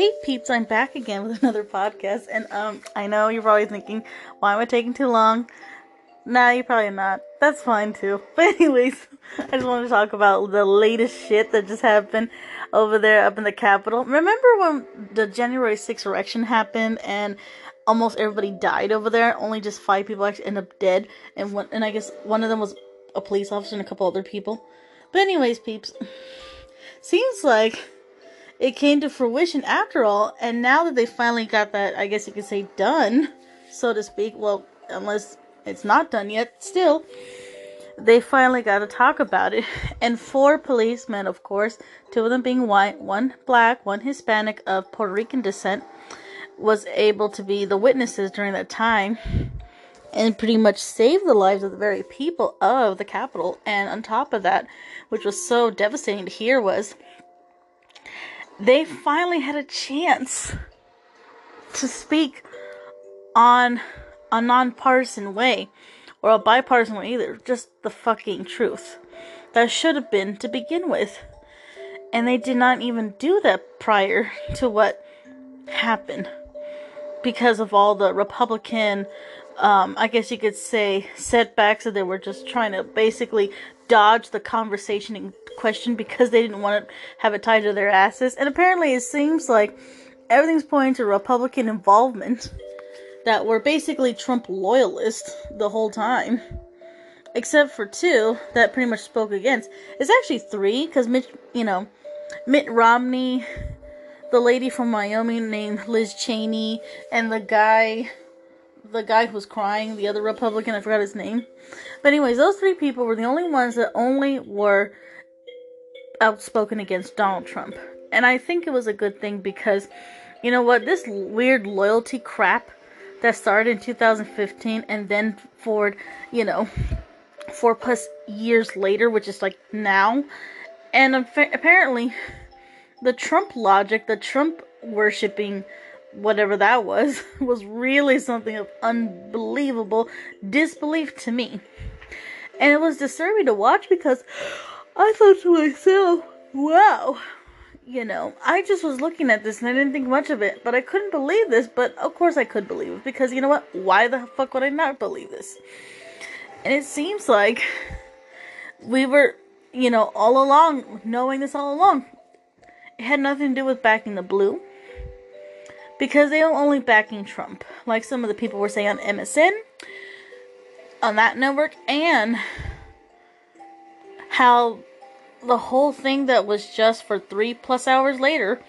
Hey peeps, I'm back again with another podcast, and um, I know you're probably thinking, why am I taking too long? Nah, you're probably not. That's fine too. But anyways, I just want to talk about the latest shit that just happened over there up in the Capitol. Remember when the January 6th election happened and almost everybody died over there? Only just five people actually ended up dead, and one, and I guess one of them was a police officer and a couple other people. But anyways, peeps, seems like it came to fruition after all, and now that they finally got that, I guess you could say, done, so to speak. Well, unless it's not done yet, still, they finally got to talk about it. And four policemen, of course, two of them being white, one black, one Hispanic of Puerto Rican descent, was able to be the witnesses during that time and pretty much save the lives of the very people of the capital. And on top of that, which was so devastating to hear, was they finally had a chance to speak on a nonpartisan way or a bipartisan way either, just the fucking truth. That should have been to begin with. And they did not even do that prior to what happened because of all the Republican, um, I guess you could say, setbacks that they were just trying to basically dodge the conversation in question because they didn't want to have it tied to their asses. And apparently, it seems like everything's pointing to Republican involvement that were basically Trump loyalists the whole time. Except for two that pretty much spoke against. It's actually three because Mitch, you know, Mitt Romney, the lady from Wyoming named Liz Cheney, and the guy, the guy who was crying, the other Republican, I forgot his name. But anyways, those three people were the only ones that only were outspoken against Donald Trump. And I think it was a good thing because, you know what, this weird loyalty crap that started in 2015 and then forward, you know, four plus years later, which is like now. And apparently, the Trump logic, the Trump worshipping, whatever that was, was really something of unbelievable disbelief to me. And it was disturbing to watch because I thought to myself, wow. You know, I just was looking at this and I didn't think much of it, but I couldn't believe this. But of course, I could believe it because you know what? Why the fuck would I not believe this? And it seems like we were, you know, all along knowing this all along. It had nothing to do with backing the blue because they were only backing Trump, like some of the people were saying on MSN, on that network, and how the whole thing that was just for three plus hours later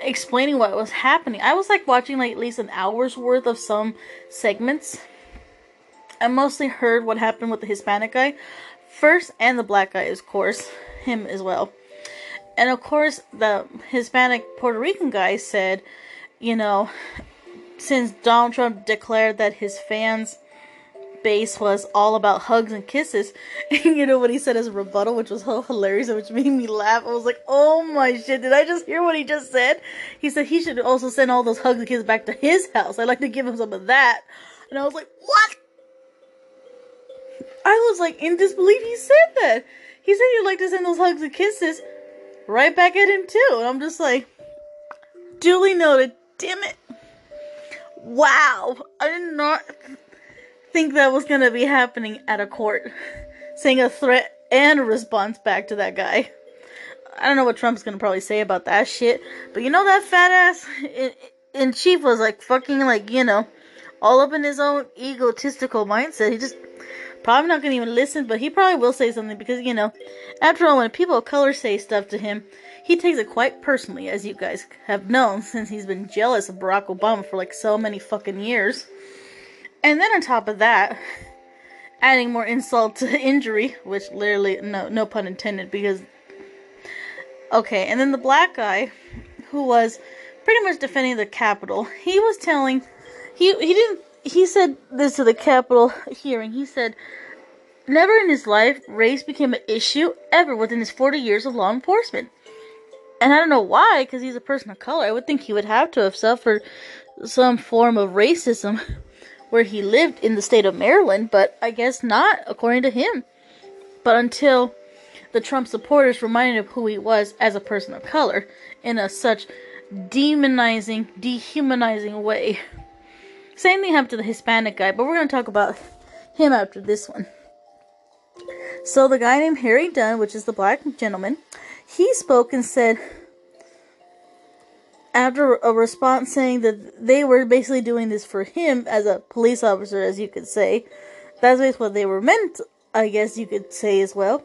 explaining what was happening. I was like watching like at least an hour's worth of some segments. I mostly heard what happened with the Hispanic guy first and the black guy, of course, him as well. And of course, the Hispanic Puerto Rican guy said, you know, since Donald Trump declared that his fans base was all about hugs and kisses. And you know what he said as a rebuttal, which was so hilarious and which made me laugh. I was like, oh my shit, did I just hear what he just said? He said he should also send all those hugs and kisses back to his house. I'd like to give him some of that. And I was like, what? I was like in disbelief he said that. He said he'd like to send those hugs and kisses right back at him too. And I'm just like, duly noted. Damn it. Wow. I did not think that was gonna be happening at a court, saying a threat and a response back to that guy. I don't know what Trump's gonna probably say about that shit, but you know that fat ass in, in chief was like fucking like you know, all up in his own egotistical mindset. He just probably not gonna even listen, but he probably will say something because you know, after all, when people of color say stuff to him, he takes it quite personally, as you guys have known since he's been jealous of Barack Obama for like so many fucking years. And then on top of that, adding more insult to injury, which literally no no pun intended because okay, and then the black guy who was pretty much defending the Capitol, he was telling he he didn't he said this to the Capitol hearing. He said never in his life race became an issue ever within his 40 years of law enforcement. And I don't know why, because he's a person of color. I would think he would have to have suffered some form of racism where he lived in the state of Maryland, but I guess not, according to him. But until the Trump supporters reminded him who he was as a person of color in a such demonizing, dehumanizing way. Same thing happened to the Hispanic guy, but we're going to talk about him after this one. So the guy named Harry Dunn, which is the black gentleman, he spoke and said after a response saying that they were basically doing this for him as a police officer, as you could say. That's basically what they were meant, I guess you could say as well.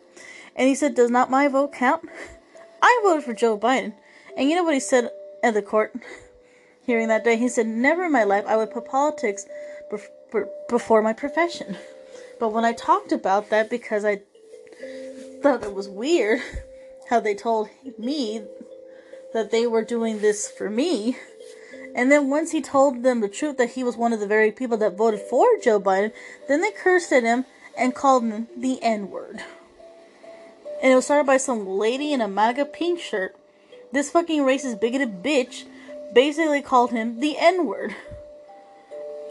And he said, Does not my vote count? I voted for Joe Biden. And you know what he said at the court hearing that day? He said, Never in my life I would put politics before my profession. But when I talked about that, because I thought it was weird how they told me that they were doing this for me. And then once he told them the truth that he was one of the very people that voted for Joe Biden, then they cursed at him and called him the N word. And it was started by some lady in a MAGA pink shirt. This fucking racist, bigoted bitch basically called him the N word.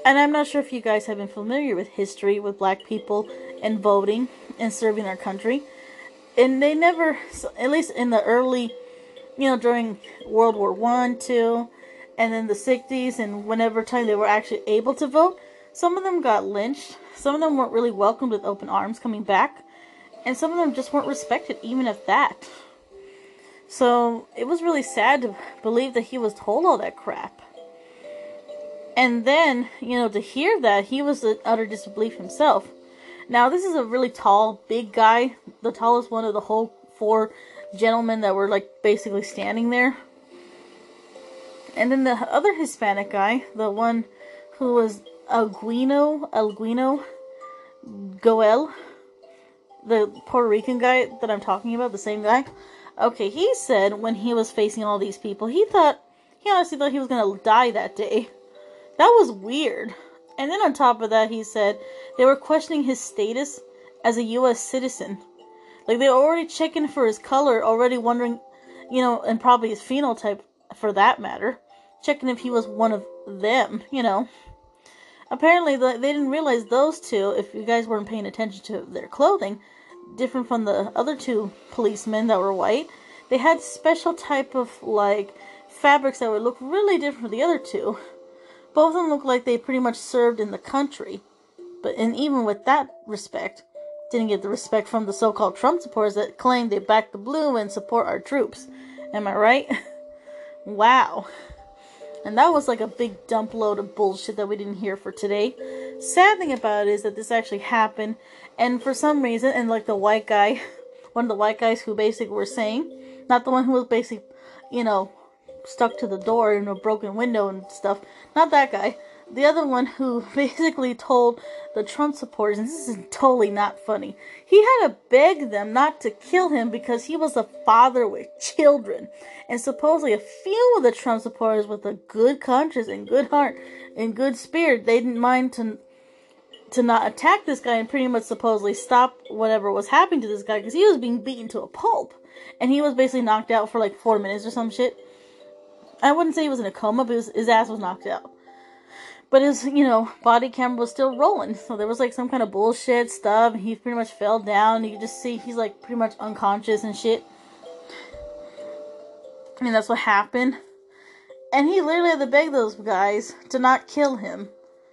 And I'm not sure if you guys have been familiar with history with black people and voting and serving our country. And they never, at least in the early you know, during World War One, two, and then the '60s, and whenever time they were actually able to vote, some of them got lynched. Some of them weren't really welcomed with open arms coming back, and some of them just weren't respected, even at that. So it was really sad to believe that he was told all that crap. And then, you know, to hear that, he was in utter disbelief himself. Now, this is a really tall, big guy, the tallest one of the whole four gentlemen that were like basically standing there. And then the other Hispanic guy, the one who was Alguino, Alguino Goel, the Puerto Rican guy that I'm talking about, the same guy. Okay, he said when he was facing all these people, he thought, he honestly thought he was gonna die that day. That was weird. And then on top of that, he said they were questioning his status as a U.S. citizen. Like they're already checking for his color, already wondering, you know, and probably his phenotype for that matter, checking if he was one of them, you know. Apparently, they didn't realize those two, if you guys weren't paying attention to their clothing, different from the other two policemen that were white. They had special type of like fabrics that would look really different from the other two. Both of them looked like they pretty much served in the country. But and even with that respect, didn't get the respect from the so called Trump supporters that claim they back the blue and support our troops. Am I right? wow. And that was like a big dump load of bullshit that we didn't hear for today. Sad thing about it is that this actually happened, and for some reason, and like the white guy, one of the white guys who basically were saying, not the one who was basically, you know, stuck to the door in a broken window and stuff, not that guy, the other one who basically told the Trump supporters, and this is totally not funny, he had to beg them not to kill him because he was a father with children. And supposedly a few of the Trump supporters with a good conscience and good heart and good spirit, they didn't mind to to not attack this guy and pretty much supposedly stop whatever was happening to this guy because he was being beaten to a pulp. And he was basically knocked out for like four minutes or some shit. I wouldn't say he was in a coma, but his, his ass was knocked out but his you know body camera was still rolling. So there was like some kind of bullshit stuff. He pretty much fell down. You just see he's like pretty much unconscious and shit. And that's what happened. And he literally had to beg those guys to not kill him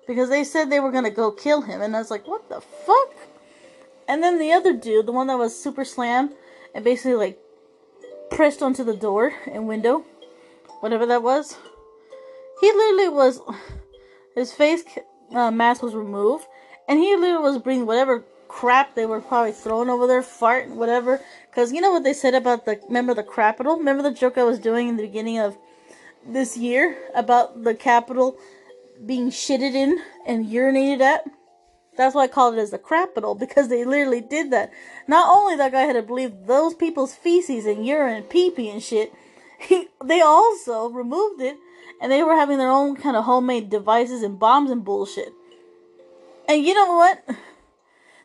because they said they were gonna go kill him. And i was like what the fuck? And then the other dude the one that was super slam and basically like pressed onto the door and window whatever that was he literally was his face uh, mask was removed, and he literally was bringing whatever crap they were probably throwing over there, fart, whatever. Because you know what they said about the remember the Capitol? Remember the joke I was doing in the beginning of this year about the Capitol being shitted in and urinated at? That's why I called it as the Crapital because they literally did that. Not only that guy had to believe those people's feces and urine and pee pee and shit, he, they also removed it and they were having their own kind of homemade devices and bombs and bullshit. And you know what?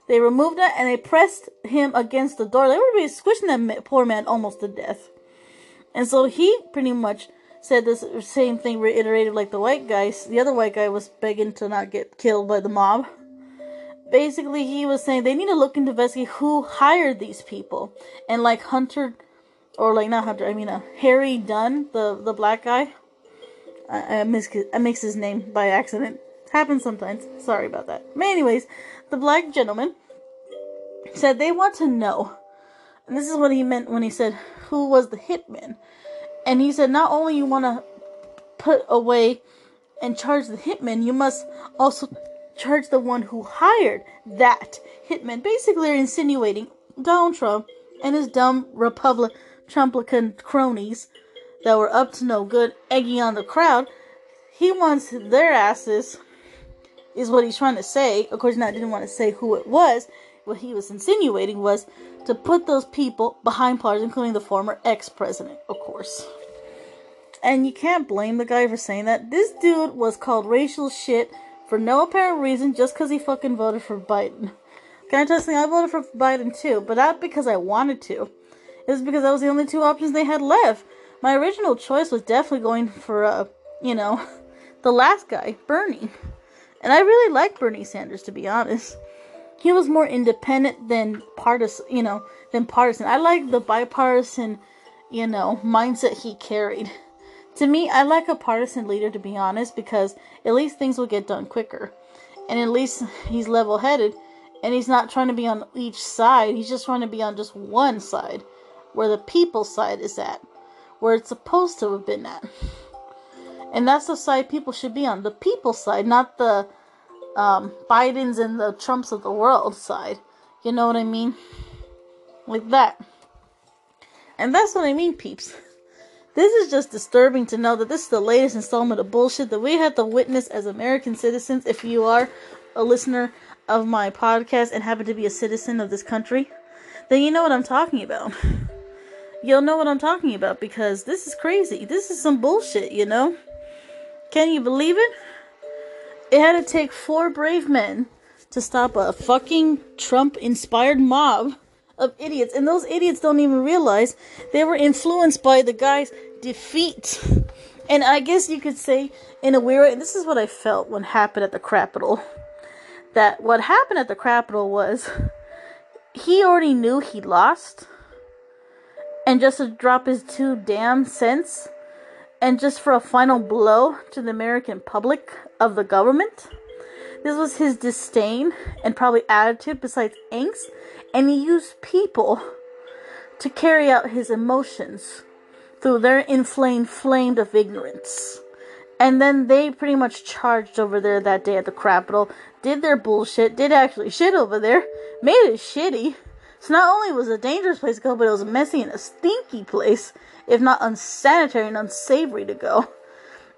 They removed that and they pressed him against the door. They were squishing that poor man almost to death. And so he pretty much said this same thing reiterated like the white guy. The other white guy was begging to not get killed by the mob. Basically, he was saying they need to look into investigate who hired these people and like Hunter or like not Hunter. I mean, uh, Harry Dunn, the the black guy. I, I I his name by accident. Happens sometimes. Sorry about that. But anyways, the black gentleman said they want to know, and this is what he meant when he said who was the hitman, and he said not only you want to put away and charge the hitman, you must also charge the one who hired that hitman. Basically, insinuating Donald Trump and his dumb Republic Trumplican cronies that were up to no good, egging on the crowd. He wants their asses, is what he's trying to say. Of course, not didn't want to say who it was. What he was insinuating was to put those people behind bars, including the former ex president, of course. And you can't blame the guy for saying that. This dude was called racial shit for no apparent reason just because he fucking voted for Biden. Can I tell you something? I voted for Biden too, but not because I wanted to. It was because that was the only two options they had left. My original choice was definitely going for, uh, you know, the last guy, Bernie. And I really like Bernie Sanders, to be honest. He was more independent than partisan, you know, than partisan. I like the bipartisan, you know, mindset he carried. To me, I like a partisan leader, to be honest, because at least things will get done quicker. And at least he's level headed and he's not trying to be on each side, he's just trying to be on just one side, where the people side is at, where it's supposed to have been at. And that's the side people should be on the people side, not the um, Bidens and the Trumps of the world side. You know what I mean? Like that. And that's what I mean, peeps. This is just disturbing to know that this is the latest installment of bullshit that we have to witness as American citizens. If you are a listener of my podcast and happen to be a citizen of this country, then you know what I'm talking about. You'll know what I'm talking about because this is crazy. This is some bullshit, you know? Can you believe it? It had to take four brave men to stop a fucking Trump inspired mob of idiots. And those idiots don't even realize they were influenced by the guy's defeat. And I guess you could say, in a weird way, this is what I felt when happened at the Capitol. That what happened at the Capitol was he already knew he lost. And just to drop his two damn cents, and just for a final blow to the American public of the government. This was his disdain and probably attitude besides angst and he used people to carry out his emotions through their inflamed flame of ignorance. And then they pretty much charged over there that day at the Capitol, did their bullshit, did actually shit over there, made it shitty. So not only was it a dangerous place to go, but it was messy and a stinky place, if not unsanitary and unsavory to go.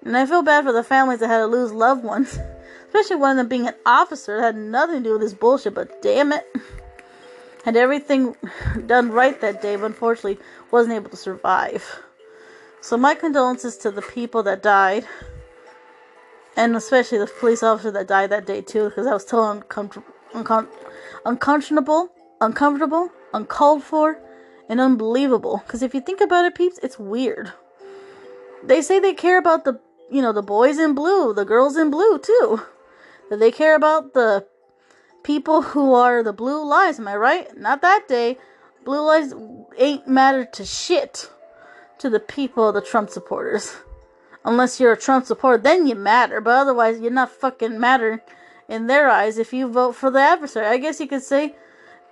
And I feel bad for the families that had to lose loved ones, especially one of them being an officer that had nothing to do with this bullshit, but damn it had everything done right that day, but unfortunately wasn't able to survive. So my condolences to the people that died, and especially the police officer that died that day too, because that was totally uncomfortable, uncom- uncomfortable, uncomfortable, uncalled for, and unbelievable. Because if you think about it, peeps, it's weird. They say they care about the, you know, the boys in blue, the girls in blue too. That they care about the people who are the blue lies, am I right? Not that day. Blue lies ain't matter to shit to the people, the Trump supporters. Unless you're a Trump supporter, then you matter. But otherwise, you're not fucking matter in their eyes if you vote for the adversary. I guess you could say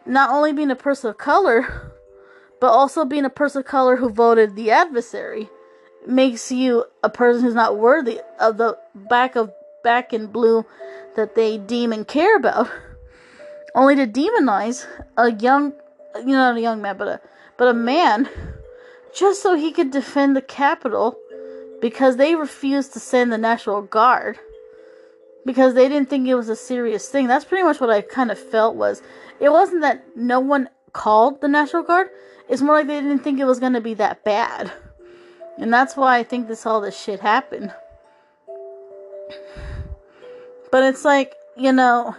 not only being a person of color, but also being a person of color who voted the adversary. Makes you a person who's not worthy of the back of back in blue that they deem and care about. Only to demonize a young, you know, not a young man, but a but a man, just so he could defend the capital, because they refused to send the National Guard because they didn't think it was a serious thing. That's pretty much what I kind of felt was it wasn't that no one called the National Guard. It's more like they didn't think it was going to be that bad. And that's why I think this all this shit happened. But it's like, you know,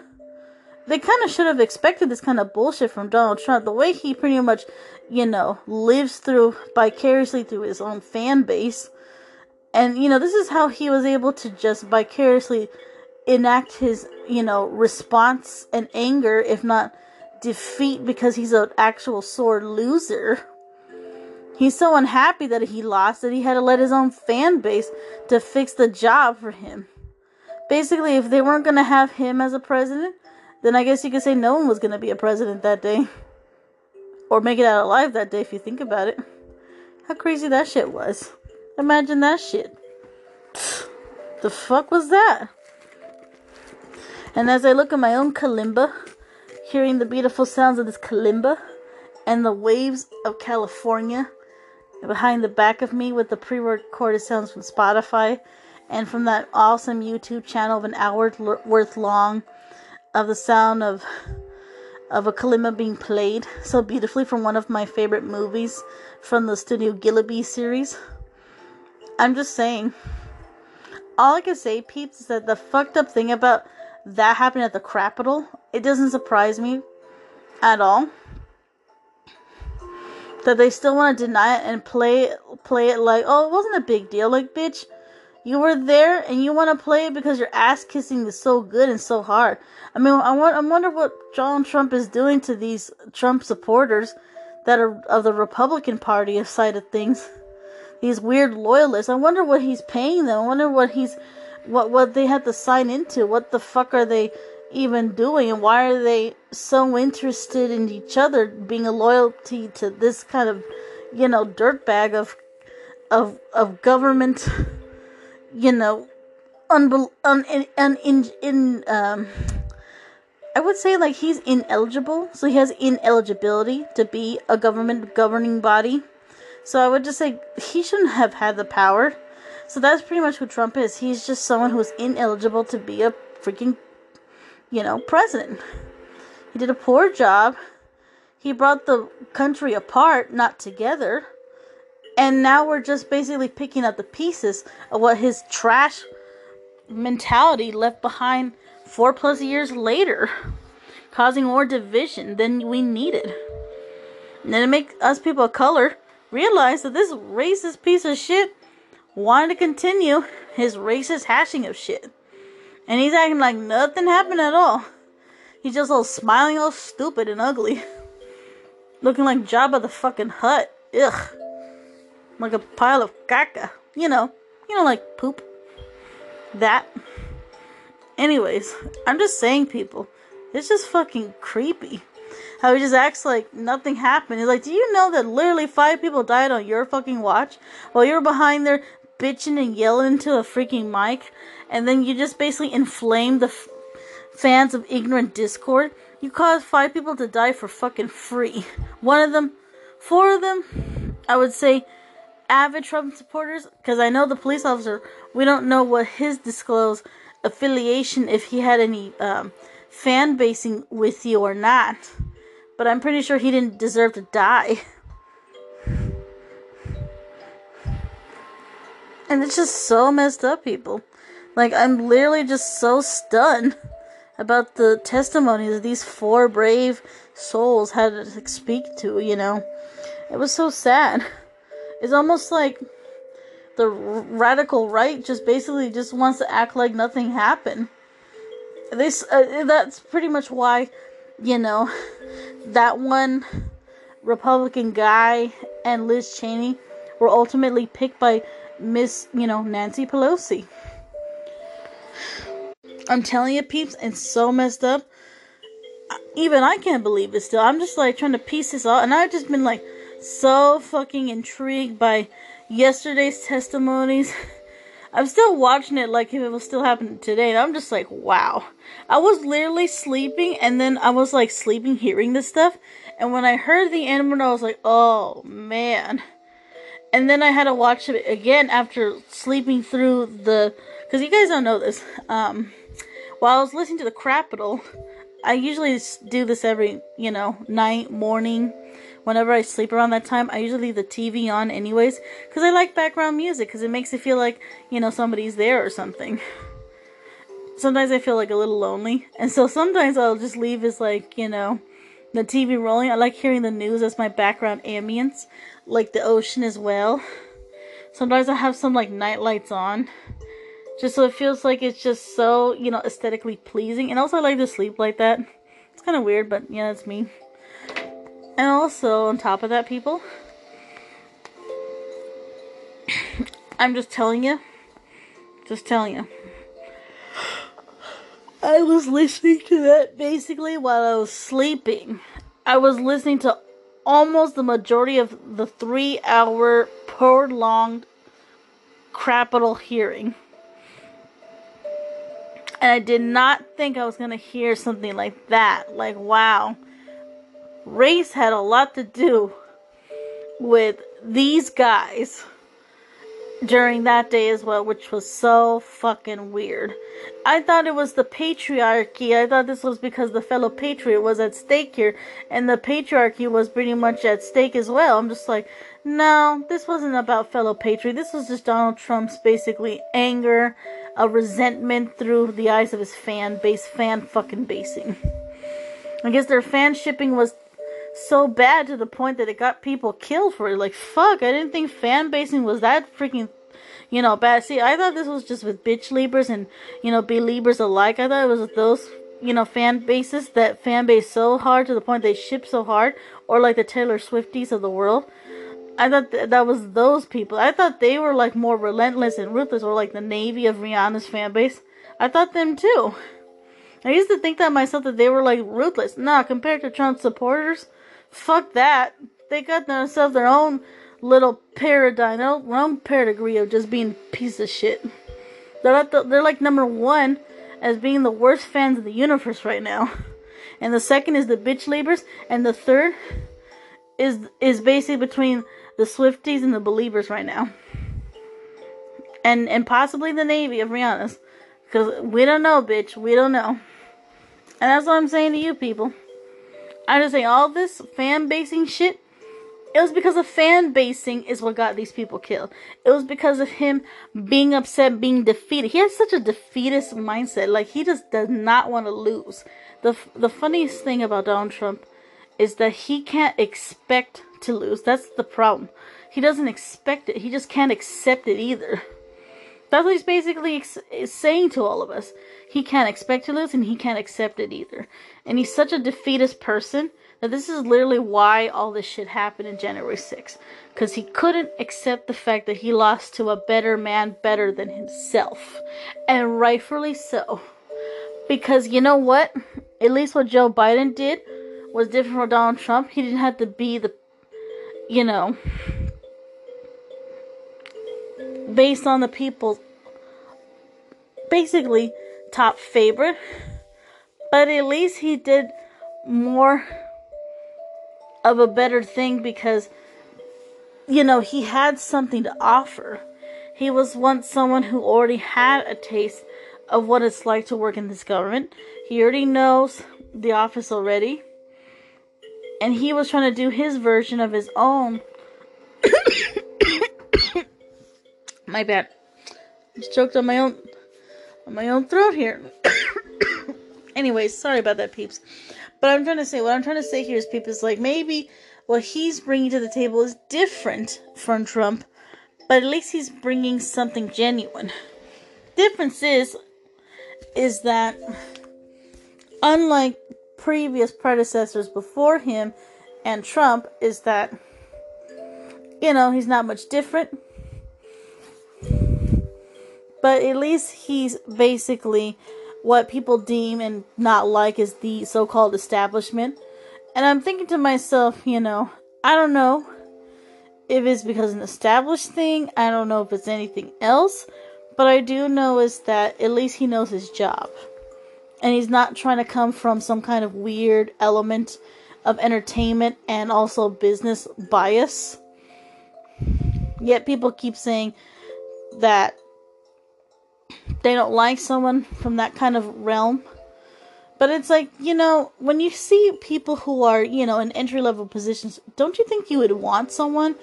they kind of should have expected this kind of bullshit from Donald Trump. The way he pretty much, you know, lives through vicariously through his own fan base. And, you know, this is how he was able to just vicariously enact his, you know, response and anger, if not defeat, because he's an actual sore loser. He's so unhappy that he lost that he had to let his own fan base to fix the job for him. Basically, if they weren't going to have him as a president, then I guess you could say no one was going to be a president that day. Or make it out alive that day if you think about it. How crazy that shit was. Imagine that shit. The fuck was that? And as I look at my own kalimba, hearing the beautiful sounds of this kalimba and the waves of California behind the back of me with the pre recorded sounds from Spotify and from that awesome YouTube channel of an hour worth long of the sound of of a kalimba being played so beautifully from one of my favorite movies from the Studio Ghibli series. I'm just saying. All I can say, peeps, is that the fucked up thing about that happened at the Capitol, it doesn't surprise me at all that they still want to deny it and play play it like, oh, it wasn't a big deal. Like, bitch, you were there and you want to play it because your ass kissing is so good and so hard. I mean, I, want, I wonder what Donald Trump is doing to these Trump supporters that are of the Republican Party side of things. These weird loyalists. I wonder what he's paying them. I wonder what he's what what they had to sign into. What the fuck are they even doing? And why are they so interested in each other being a loyalty to this kind of you know dirtbag of of of government you know unbel- un, un, un, in, in um I would say like he's ineligible. So he has ineligibility to be a government governing body. So I would just say he shouldn't have had the power so that's pretty much who Trump is he's just someone who's ineligible to be a freaking you know, president. He did a poor job. He brought the country apart, not together. And now we're just basically picking up the pieces of what his trash mentality left behind four plus years later, causing more division than we needed. And then to make us people of color realize that this racist piece of shit wanted to continue his racist hashing of shit. And he's acting like nothing happened at all. He's just all smiling, all stupid and ugly. Looking like Jabba the fucking Hutt. Ugh. Like a pile of caca. You know. You know, like poop. That. Anyways, I'm just saying, people. It's just fucking creepy. How he just acts like nothing happened. He's like, do you know that literally five people died on your fucking watch? While you're behind there bitching and yelling into a freaking mic and then you just basically inflame the f- fans of ignorant discord. You caused five people to die for fucking free. One of them, four of them, I would say, avid Trump supporters, because I know the police officer, we don't know what his disclosed affiliation, if he had any um, fan basing with you or not. But I'm pretty sure he didn't deserve to die. And it's just so messed up, people. Like, I'm literally just so stunned about the testimonies that these four brave souls had to speak to, you know. It was so sad. It's almost like the radical right just basically just wants to act like nothing happened. This uh, that's pretty much why, you know, that one Republican guy and Liz Cheney were ultimately picked by Miss, you know, Nancy Pelosi. I'm telling you, peeps, it's so messed up. Even I can't believe it still. I'm just like trying to piece this out, and I've just been like so fucking intrigued by yesterday's testimonies. I'm still watching it like if it was still happening today, and I'm just like, wow. I was literally sleeping, and then I was like sleeping hearing this stuff, and when I heard the end, I was like, oh man. And then I had to watch it again after sleeping through the. Because you guys don't know this. Um, while I was listening to the Capitol, I usually do this every, you know, night, morning, whenever I sleep around that time. I usually leave the TV on anyways, because I like background music, because it makes it feel like, you know, somebody's there or something. Sometimes I feel like a little lonely, and so sometimes I'll just leave as like, you know, the TV rolling. I like hearing the news as my background ambience, like the ocean as well. Sometimes I have some like night lights on just so it feels like it's just so, you know, aesthetically pleasing. And also I like to sleep like that. It's kind of weird, but yeah, that's me. And also, on top of that, people, I'm just telling you. Just telling you. I was listening to that basically while I was sleeping. I was listening to almost the majority of the three hour prolonged capital hearing. And I did not think I was going to hear something like that. Like, wow. Race had a lot to do with these guys during that day as well, which was so fucking weird. I thought it was the patriarchy. I thought this was because the fellow patriot was at stake here, and the patriarchy was pretty much at stake as well. I'm just like, no, this wasn't about fellow patriot. This was just Donald Trump's basically anger, a resentment through the eyes of his fan base, fan fucking basing. I guess their fan shipping was so bad to the point that it got people killed for it. Like, fuck, I didn't think fan basing was that freaking, you know, bad. See, I thought this was just with bitch Liebers and, you know, believers alike. I thought it was with those, you know, fan bases that fan base so hard to the point they ship so hard, or like the Taylor Swifties of the world. I thought th- that was those people. I thought they were like more relentless and ruthless, or like the Navy of Rihanna's fan base. I thought them too. I used to think that myself that they were like ruthless. Nah, compared to Trump supporters, Fuck that. They got themselves their own little paradigm, their own pedigree of just being a piece of shit. They're like, the, they're like number one as being the worst fans of the universe right now. And the second is the bitch labors, and the third is is basically between the Swifties and the believers right now. And and possibly the Navy of Rihanna's. Because we don't know, bitch. We don't know. And that's what I'm saying to you people. I'm just saying all this fan basing shit. It was because of fan basing is what got these people killed. It was because of him being upset, being defeated. He has such a defeatist mindset. Like he just does not want to lose. The the funniest thing about Donald Trump is that he can't expect to lose. That's the problem. He doesn't expect it. He just can't accept it either. That's what he's basically ex- saying to all of us. He can't expect to lose and he can't accept it either. And he's such a defeatist person that this is literally why all this shit happened in January 6th. Because he couldn't accept the fact that he lost to a better man, better than himself. And rightfully so. Because you know what? At least what Joe Biden did was different from Donald Trump. He didn't have to be the, you know, based on the people's basically top favorite. But at least he did more of a better thing because, you know, he had something to offer. He was once someone who already had a taste of what it's like to work in this government. He already knows the office already. And he was trying to do his version of his own. my bad. I choked on my own on my own throat here. Anyways, sorry about that, peeps. But I'm trying to say, what I'm trying to say here is, peeps, is like maybe what he's bringing to the table is different from Trump, but at least he's bringing something genuine. Difference is, is that unlike previous predecessors before him and Trump, is that you know he's not much different but at least he's basically what people deem and not like is the so-called establishment. And I'm thinking to myself, you know, I don't know if it's because an established thing. I don't know if it's anything else. But I do know is that at least he knows his job. And he's not trying to come from some kind of weird element of entertainment and also business bias. Yet people keep saying that they don't like someone from that kind of realm. But it's like, you know, when you see people who are, you know, in entry level positions, don't you think you would want someone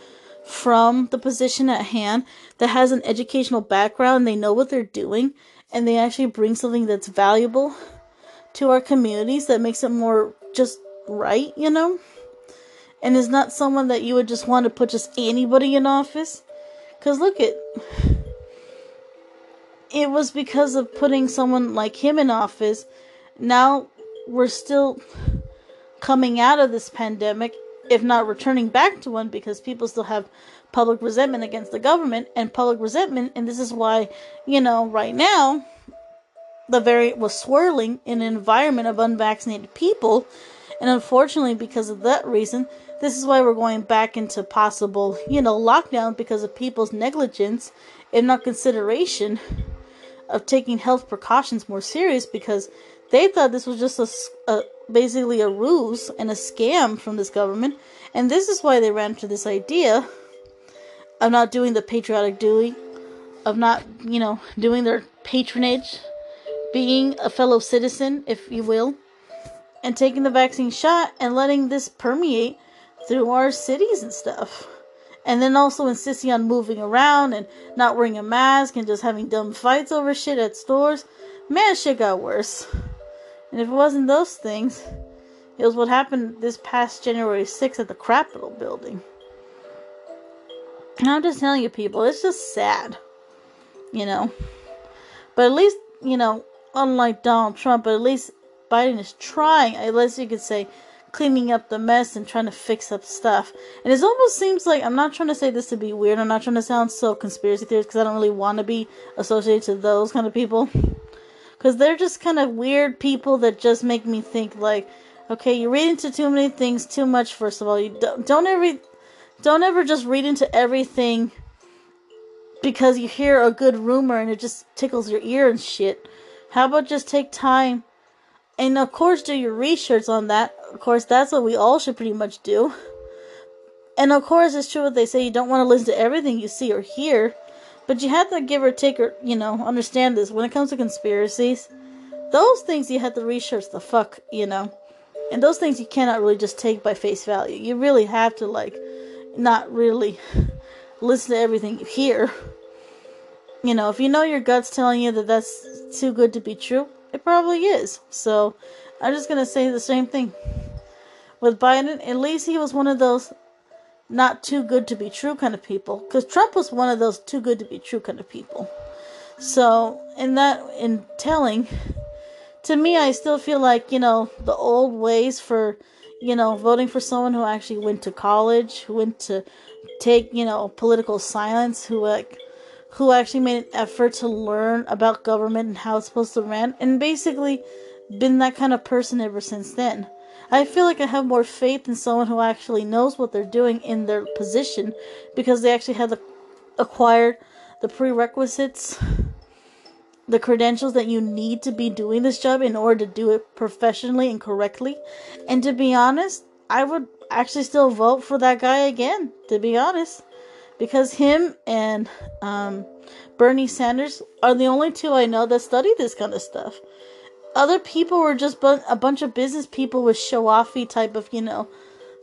from the position at hand that has an educational background, they know what they're doing, and they actually bring something that's valuable to our communities that makes it more just right, you know? And is not someone that you would just want to put just anybody in office. Because look at it was because of putting someone like him in office. Now we're still coming out of this pandemic. if not returning back to one because people still have public resentment against the government and public resentment and this is why you know right now the variant was swirling in an environment of unvaccinated people and unfortunately because of that reason this is why we're going back into possible you know lockdown because of people's negligence and not consideration of taking health precautions more serious because they thought this was just a, a basically a ruse and a scam from this government and this is why they ran to this idea of not doing the patriotic duty, of not, you know, doing their patronage, being a fellow citizen, if you will, and taking the vaccine shot and letting this permeate through our cities and stuff. And then also insisting on moving around and not wearing a mask and just having dumb fights over shit at stores. Man, shit got worse. And if it wasn't those things, it was what happened this past January 6th at the Capitol building. And I'm just telling you, people, it's just sad. You know? But at least, you know, unlike Donald Trump, but at least Biden is trying, least you could say, cleaning up the mess and trying to fix up stuff. And it almost seems like I'm not trying to say this to be weird. I'm not trying to sound so conspiracy theorist because I don't really want to be associated to those kind of people. Because they're just kind of weird people that just make me think like, okay, you read into too many things too much. First of all, you don't don't ever don't ever just read into everything because you hear a good rumor and it just tickles your ear and shit. How about just take time and of course do your research on that. Of course, that's what we all should pretty much do. And of course, it's true what they say you don't want to listen to everything you see or hear, but you have to give or take or, you know, understand this. When it comes to conspiracies, those things you have to research the fuck, you know. And those things you cannot really just take by face value. You really have to, like, not really listen to everything you hear. You know, if you know your gut's telling you that that's too good to be true, it probably is. So, I'm just gonna say the same thing. With Biden, at least he was one of those not too good to be true kind of people. Because Trump was one of those too good to be true kind of people. So, in that, in telling, to me, I still feel like, you know, the old ways for you know, voting for someone who actually went to college, who went to take, you know, political science, who like who actually made an effort to learn about government and how it's supposed to run and basically been that kind of person ever since then. I feel like I have more faith in someone who actually knows what they're doing in their position because they actually have the, acquired the prerequisites the credentials that you need to be doing this job in order to do it professionally and correctly. And to be honest, I would actually still vote for that guy again, to be honest. Because him and um, Bernie Sanders are the only two I know that study this kind of stuff. Other people were just bu- a bunch of business people with show offy type of, you know,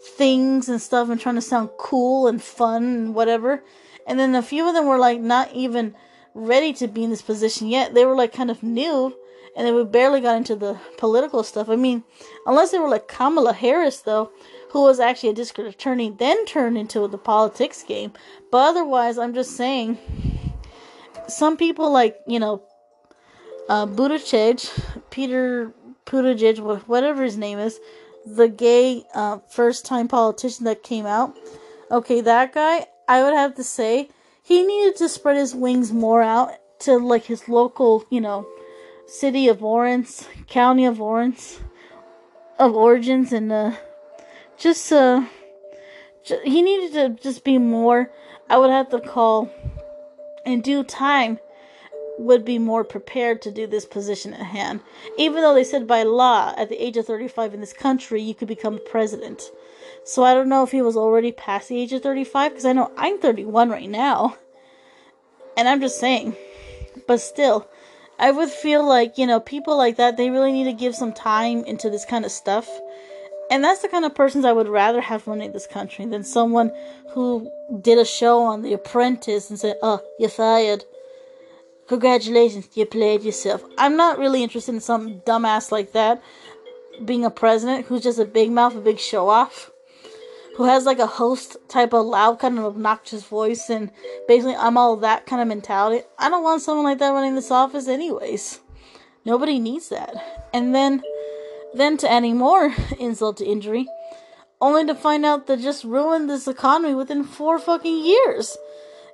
things and stuff and trying to sound cool and fun and whatever. And then a few of them were like not even ready to be in this position yet. They were like kind of new and they barely got into the political stuff. I mean, unless they were like Kamala Harris, though, who was actually a district attorney, then turned into the politics game. But otherwise, I'm just saying, some people like, you know, uh, Buttigieg, Peter Buttigieg, whatever his name is, the gay uh, first time politician that came out. Okay, that guy, I would have to say, he needed to spread his wings more out to like his local, you know, city of Lawrence, county of Lawrence, of origins, and uh, just uh, j- he needed to just be more. I would have to call in due time would be more prepared to do this position at hand. Even though they said by law, at the age of 35 in this country, you could become president. So I don't know if he was already past the age of 35 because I know I'm 31 right now. And I'm just saying. But still, I would feel like, you know, people like that, they really need to give some time into this kind of stuff. And that's the kind of persons I would rather have running this country than someone who did a show on The Apprentice and said, oh, you're fired. Congratulations, you played yourself. I'm not really interested in some dumbass like that being a president who's just a big mouth, a big show off who has like a host type of loud, kind of obnoxious voice, and basically I'm all that kind of mentality. I don't want someone like that running this office, anyways. Nobody needs that. And then, then to adding more insult to injury, only to find out that just ruined this economy within four fucking years.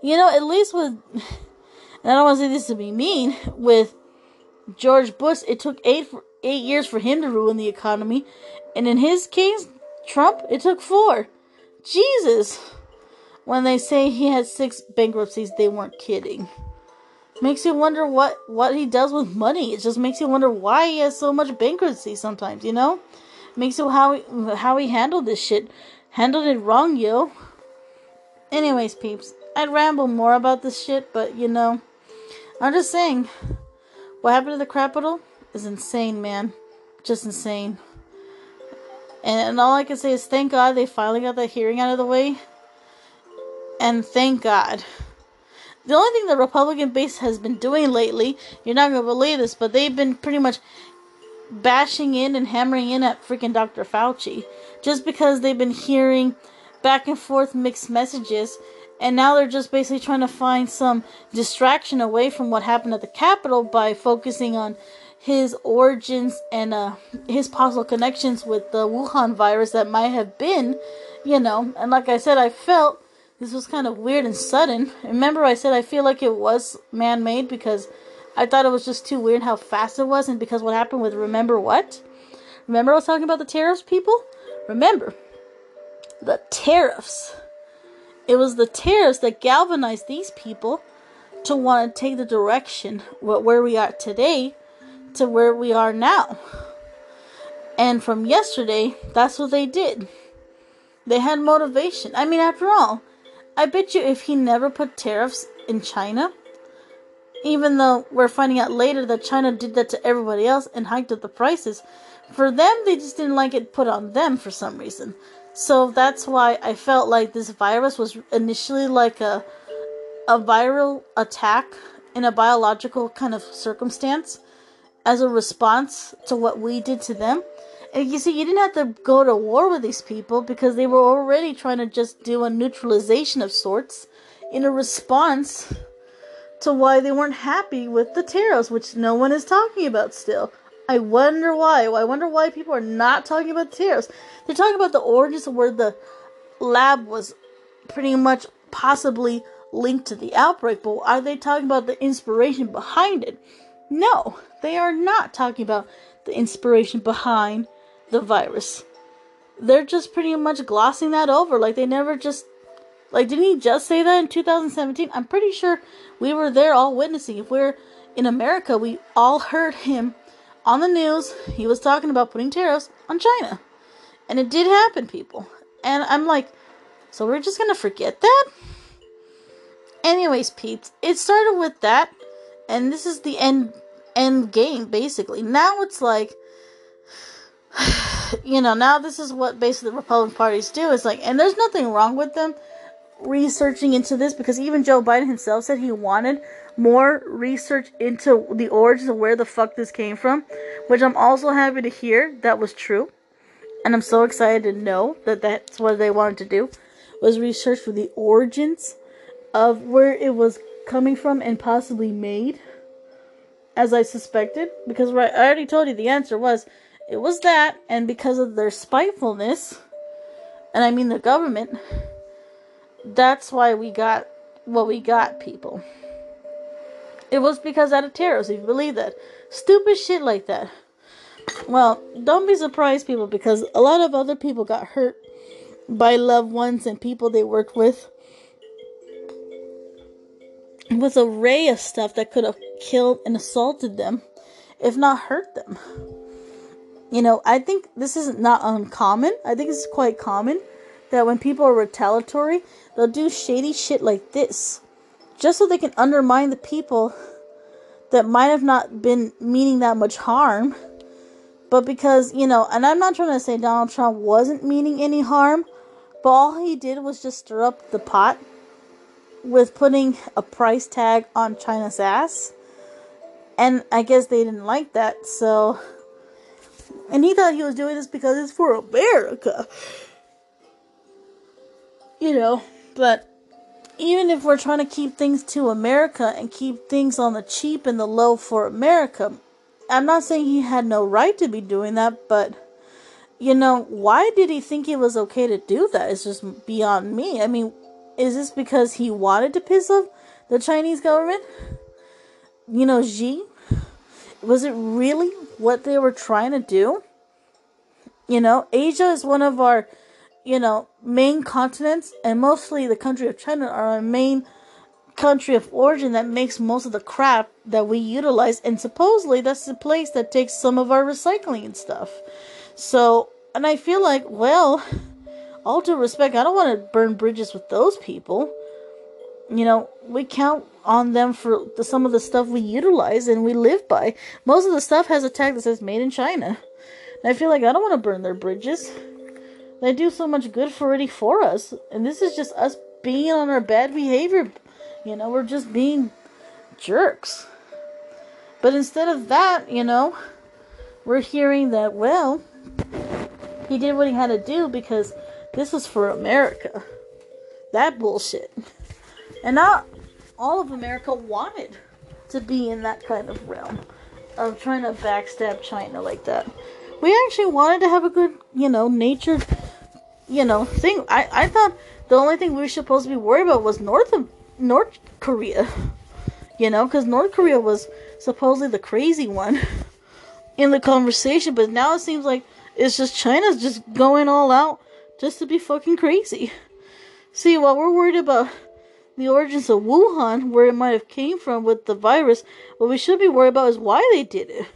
You know, at least with, and I don't want to say this to be mean, with George Bush, it took eight eight years for him to ruin the economy, and in his case, Trump, it took four. Jesus, when they say he had six bankruptcies, they weren't kidding. Makes you wonder what what he does with money. It just makes you wonder why he has so much bankruptcy sometimes. You know, makes you how he, how he handled this shit. Handled it wrong, yo. Anyways, peeps, I'd ramble more about this shit, but you know, I'm just saying, what happened to the Capitol is insane, man. Just insane. And, and all I can say is thank God they finally got that hearing out of the way. And thank God. The only thing the Republican base has been doing lately, you're not going to believe this, but they've been pretty much bashing in and hammering in at freaking Dr. Fauci. Just because they've been hearing back and forth mixed messages. And now they're just basically trying to find some distraction away from what happened at the Capitol by focusing on his origins and uh, his possible connections with the Wuhan virus that might have been, you know. And like I said, I felt this was kind of weird and sudden. Remember, I said I feel like it was man made because I thought it was just too weird how fast it was, and because what happened with remember what? Remember, I was talking about the tariffs, people? Remember, the tariffs. It was the tariffs that galvanized these people to want to take the direction where we are today to where we are now. And from yesterday, that's what they did. They had motivation. I mean, after all, I bet you if he never put tariffs in China, even though we're finding out later that China did that to everybody else and hiked up the prices, for them, they just didn't like it put on them for some reason. So that's why I felt like this virus was initially like a a viral attack in a biological kind of circumstance as a response to what we did to them. And you see, you didn't have to go to war with these people because they were already trying to just do a neutralization of sorts in a response to why they weren't happy with the tariffs, which no one is talking about still. I wonder why. I wonder why people are not talking about the tariffs. They're talking about the origins of where the lab was pretty much possibly linked to the outbreak, but are they talking about the inspiration behind it? No, they are not talking about the inspiration behind the virus. They're just pretty much glossing that over. Like they never just like didn't he just say that in 2017? I'm pretty sure we were there all witnessing. If we're in America, we all heard him on the news. He was talking about putting tariffs on China. And it did happen, people. And I'm like, so we're just gonna forget that? Anyways, peeps, it started with that, and this is the end end game basically. Now it's like you know, now this is what basically the Republican parties do. It's like, and there's nothing wrong with them researching into this because even Joe Biden himself said he wanted more research into the origins of where the fuck this came from, which I'm also happy to hear that was true. And I'm so excited to know that that's what they wanted to do was research for the origins of where it was coming from and possibly made as I suspected because right I already told you the answer was it was that, and because of their spitefulness, and I mean the government, that's why we got what we got, people. It was because out of terrorists, if you believe that. Stupid shit like that. Well, don't be surprised, people, because a lot of other people got hurt by loved ones and people they worked with. It was a ray of stuff that could have killed and assaulted them, if not hurt them you know, I think this is not uncommon. I think it's quite common that when people are retaliatory, they'll do shady shit like this just so they can undermine the people that might have not been meaning that much harm. But because, you know, and I'm not trying to say Donald Trump wasn't meaning any harm, but all he did was just stir up the pot with putting a price tag on China's ass. And I guess they didn't like that, so and he thought he was doing this because it's for America. You know, but even if we're trying to keep things to America and keep things on the cheap and the low for America, I'm not saying he had no right to be doing that, but you know, why did he think it was okay to do that? It's just beyond me. I mean, is this because he wanted to piss off the Chinese government? You know, Xi? Was it really what they were trying to do? You know, Asia is one of our, you know, main continents, and mostly the country of China are our main country of origin that makes most of the crap that we utilize, and supposedly that's the place that takes some of our recycling and stuff. So, and I feel like, well, all due respect, I don't want to burn bridges with those people. You know, we count on them for the, some of the stuff we utilize and we live by. Most of the stuff has a tag that says made in China. And I feel like I don't want to burn their bridges. They do so much good for already for us. And this is just us being on our bad behavior. You know, we're just being jerks. But instead of that, you know, we're hearing that, well, he did what he had to do because this was for America. That bullshit. And not all of America wanted to be in that kind of realm of trying to backstab China like that. We actually wanted to have a good, you know, natured, you know, thing. I, I thought the only thing we were supposed to be worried about was North North Korea. You know, because North Korea was supposedly the crazy one in the conversation, but now it seems like it's just China's just going all out just to be fucking crazy. See, while we're worried about the origins of Wuhan, where it might have came from with the virus, what we should be worried about is why they did it.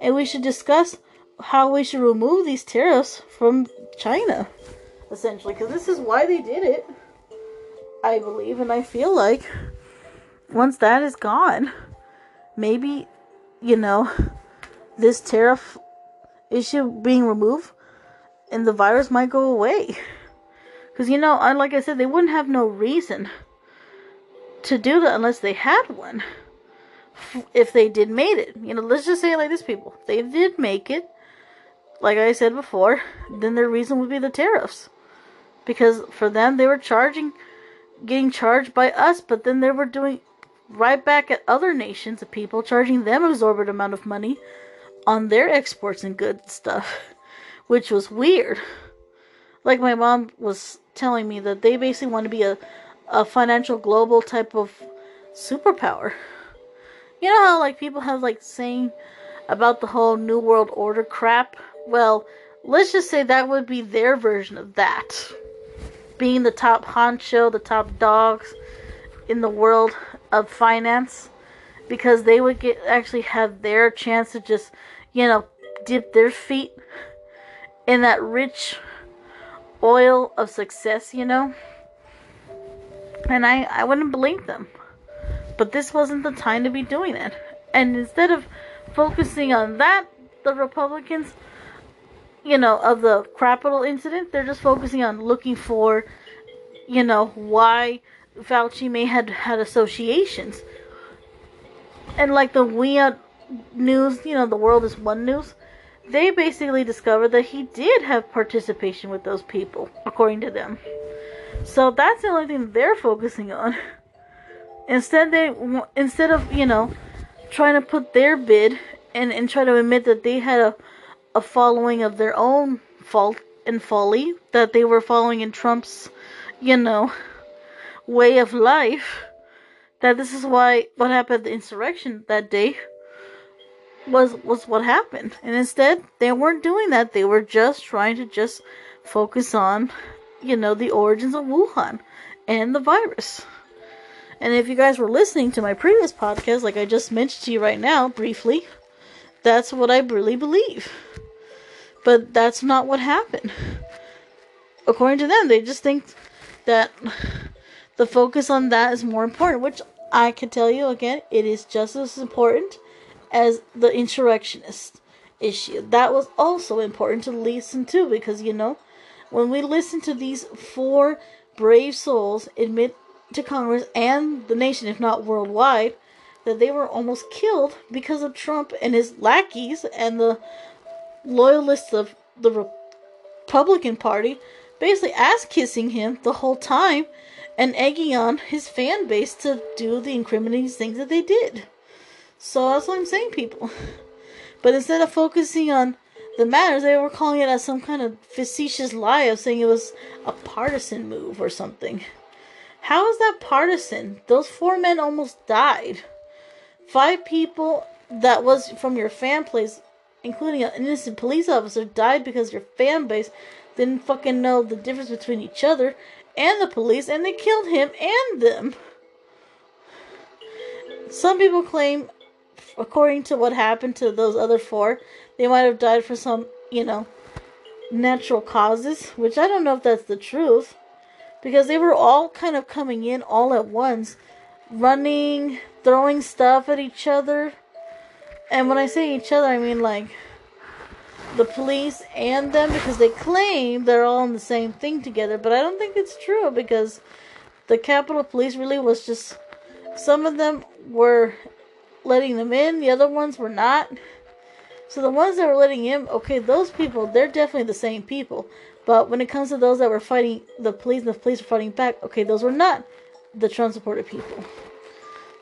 And we should discuss how we should remove these tariffs from China, essentially, because this is why they did it. I believe, and I feel like once that is gone, maybe, you know, this tariff issue being removed and the virus might go away. Because, you know, like I said, they wouldn't have no reason to do that unless they had one. If they did made it. You know, let's just say it like this, people. They did make it, like I said before, then their reason would be the tariffs. Because for them, they were charging, getting charged by us, but then they were doing right back at other nations of people, charging them exorbitant amount of money on their exports and goods stuff, which was weird. Like my mom was telling me that they basically want to be a, a financial global type of superpower. You know how like people have like saying about the whole new world order crap? Well, let's just say that would be their version of that. Being the top honcho, the top dogs in the world of finance because they would get actually have their chance to just, you know, dip their feet in that rich oil of success, you know. And I I wouldn't blame them. But this wasn't the time to be doing it. And instead of focusing on that, the Republicans, you know, of the Capitol incident, they're just focusing on looking for, you know, why Fauci may had had associations and like the WION news, you know, the world is one news, they basically discovered that he did have participation with those people, according to them. So that's the only thing they're focusing on. Instead, they instead of you know trying to put their bid and and try to admit that they had a a following of their own fault and folly that they were following in Trump's, you know, way of life that this is why what happened the insurrection that day was was what happened. And instead, they weren't doing that. They were just trying to just focus on, you know, the origins of Wuhan and the virus. And if you guys were listening to my previous podcast, like I just mentioned to you right now, briefly, that's what I really believe. But that's not what happened. According to them, they just think that the focus on that is more important, which I can tell you again, it is just as important as the insurrectionist issue. That was also important to listen to because, you know, when we listen to these four brave souls admit to Congress and the nation, if not worldwide, that they were almost killed because of Trump and his lackeys and the loyalists of the Republican Party basically ass kissing him the whole time and egging on his fan base to do the incriminating things that they did. So that's what I'm saying, people. But instead of focusing on the matters, they were calling it as some kind of facetious lie of saying it was a partisan move or something. How is that partisan? Those four men almost died. Five people that was from your fan base, including an innocent police officer, died because your fan base didn't fucking know the difference between each other and the police, and they killed him and them. Some people claim, according to what happened to those other four, they might have died for some, you know, natural causes, which I don't know if that's the truth. Because they were all kind of coming in all at once, running, throwing stuff at each other. And when I say each other, I mean like the police and them because they claim they're all in the same thing together, but I don't think it's true because the Capitol Police really was just some of them were letting them in, the other ones were not. So the ones that were letting in, okay, those people, they're definitely the same people. But when it comes to those that were fighting the police and the police were fighting back, okay, those were not the Trump supported people.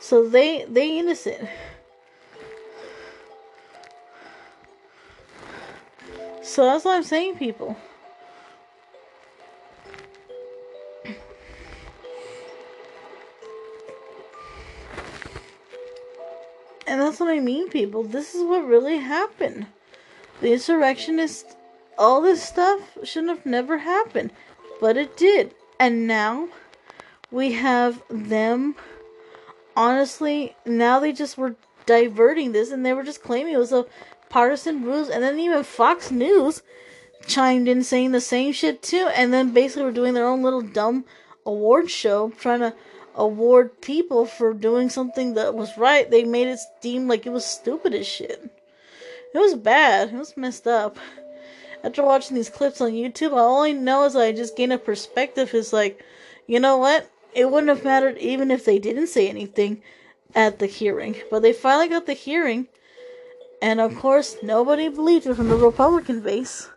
So they they innocent. So that's what I'm saying, people. And that's what I mean, people. This is what really happened. The insurrectionists, all this stuff shouldn't have never happened. But it did. And now we have them. Honestly, now they just were diverting this and they were just claiming it was a partisan ruse. And then even Fox News chimed in saying the same shit too. And then basically were doing their own little dumb award show trying to award people for doing something that was right, they made it seem like it was stupid as shit. It was bad. It was messed up. After watching these clips on YouTube, all I know is I just gained a perspective is like, you know what? It wouldn't have mattered even if they didn't say anything at the hearing. But they finally got the hearing. And of course, nobody believed it from the Republican base.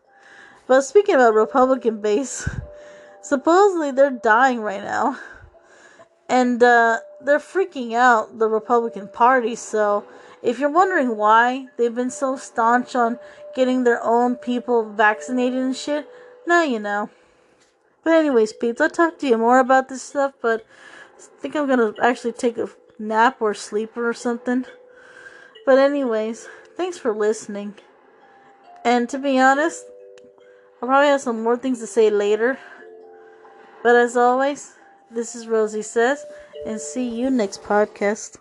But speaking about Republican base, supposedly they're dying right now and uh, they're freaking out the Republican Party. So, if you're wondering why they've been so staunch on getting their own people vaccinated and shit, now you know. But anyways, peeps, I'll talk to you more about this stuff. But I think I'm gonna actually take a nap or sleep or something. But anyways, thanks for listening. And to be honest, I'll probably have some more things to say later. But as always. This is Rosy Says, and see you next podcast.